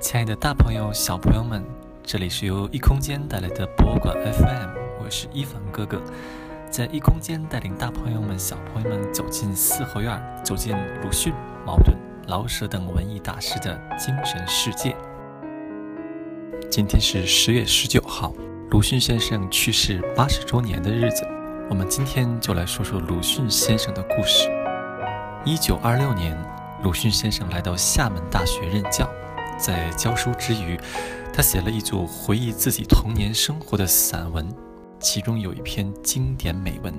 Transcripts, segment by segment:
亲爱的大朋友、小朋友们，这里是由异空间带来的博物馆 FM，我是一凡哥哥，在异空间带领大朋友们、小朋友们走进四合院，走进鲁迅、茅盾、老舍等文艺大师的精神世界。今天是十月十九号，鲁迅先生去世八十周年的日子，我们今天就来说说鲁迅先生的故事。一九二六年，鲁迅先生来到厦门大学任教。在教书之余，他写了一组回忆自己童年生活的散文，其中有一篇经典美文，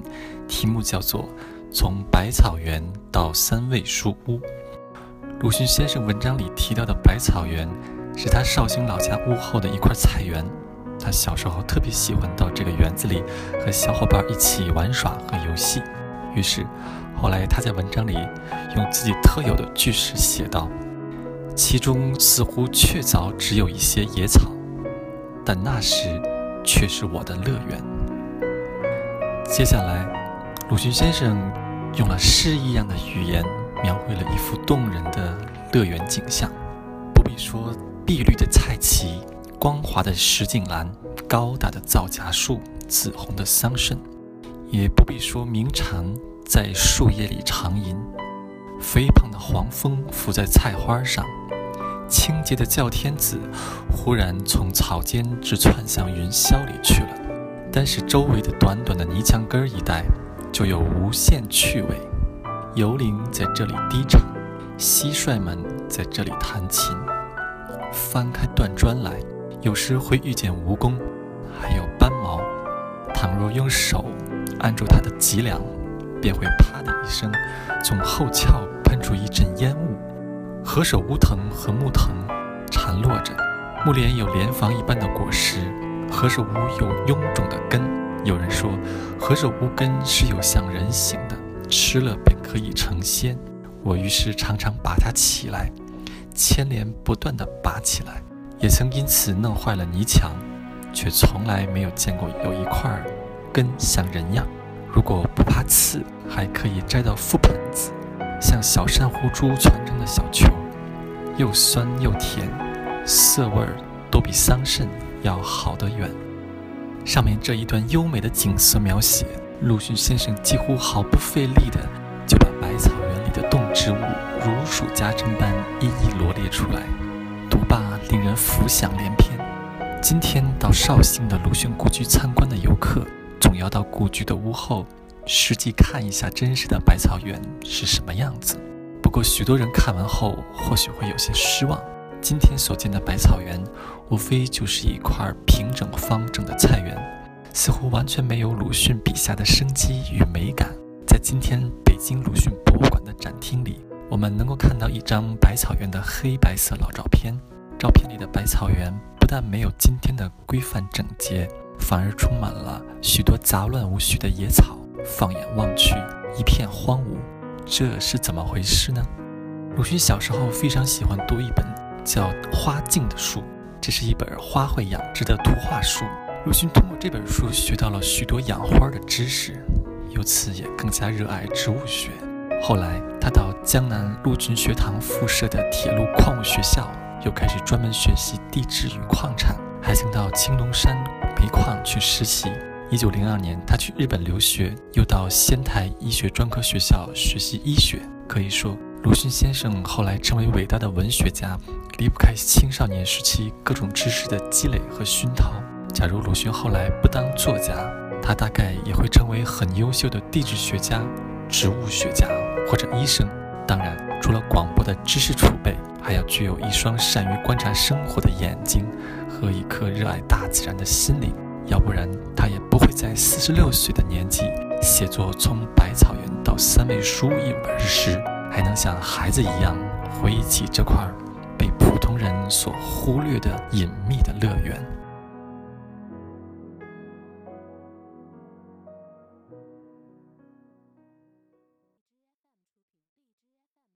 题目叫做《从百草园到三味书屋》。鲁迅先生文章里提到的百草园，是他绍兴老家屋后的一块菜园。他小时候特别喜欢到这个园子里和小伙伴一起玩耍和游戏，于是后来他在文章里用自己特有的句式写道。其中似乎确凿只有一些野草，但那时却是我的乐园。接下来，鲁迅先生用了诗一样的语言，描绘了一幅动人的乐园景象。不必说碧绿的菜畦、光滑的石井栏、高大的皂荚树、紫红的桑葚，也不必说鸣蝉在树叶里长吟，肥胖的黄蜂伏在菜花上。清洁的叫天子忽然从草间直窜向云霄里去了，但是周围的短短的泥墙根一带就有无限趣味。游灵在这里低唱，蟋蟀们在这里弹琴。翻开断砖来，有时会遇见蜈蚣，还有斑毛。倘若用手按住它的脊梁，便会啪的一声，从后窍喷出一阵烟雾。何首乌藤和木藤缠络着，木莲有莲房一般的果实，何首乌有臃肿的根。有人说，何首乌根是有像人形的，吃了便可以成仙。我于是常常拔它起来，牵连不断地拔起来，也曾因此弄坏了泥墙，却从来没有见过有一块根像人样。如果不怕刺，还可以摘到覆盆子。像小珊瑚珠攒成的小球，又酸又甜，涩味儿都比桑葚要好得远。上面这一段优美的景色描写，鲁迅先生几乎毫不费力地就把百草园里的动植物如数家珍般一一罗列出来，读罢令人浮想联翩。今天到绍兴的鲁迅故居参观的游客，总要到故居的屋后。实际看一下真实的百草园是什么样子。不过，许多人看完后或许会有些失望。今天所见的百草园，无非就是一块平整方正的菜园，似乎完全没有鲁迅笔下的生机与美感。在今天北京鲁迅博物馆的展厅里，我们能够看到一张百草园的黑白色老照片。照片里的百草园不但没有今天的规范整洁，反而充满了许多杂乱无序的野草。放眼望去，一片荒芜，这是怎么回事呢？鲁迅小时候非常喜欢读一本叫《花镜》的书，这是一本花卉养殖的图画书。鲁迅通过这本书学到了许多养花的知识，由此也更加热爱植物学。后来，他到江南陆军学堂附设的铁路矿物学校，又开始专门学习地质与矿产，还曾到青龙山煤矿去实习。一九零二年，他去日本留学，又到仙台医学专科学校学习医学。可以说，鲁迅先生后来成为伟大的文学家，离不开青少年时期各种知识的积累和熏陶。假如鲁迅后来不当作家，他大概也会成为很优秀的地质学家、植物学家或者医生。当然，除了广博的知识储备，还要具有一双善于观察生活的眼睛和一颗热爱大自然的心灵。要不然，他也不会在四十六岁的年纪写作《从百草园到三味书屋》一本诗，还能像孩子一样回忆起这块被普通人所忽略的隐秘的乐园。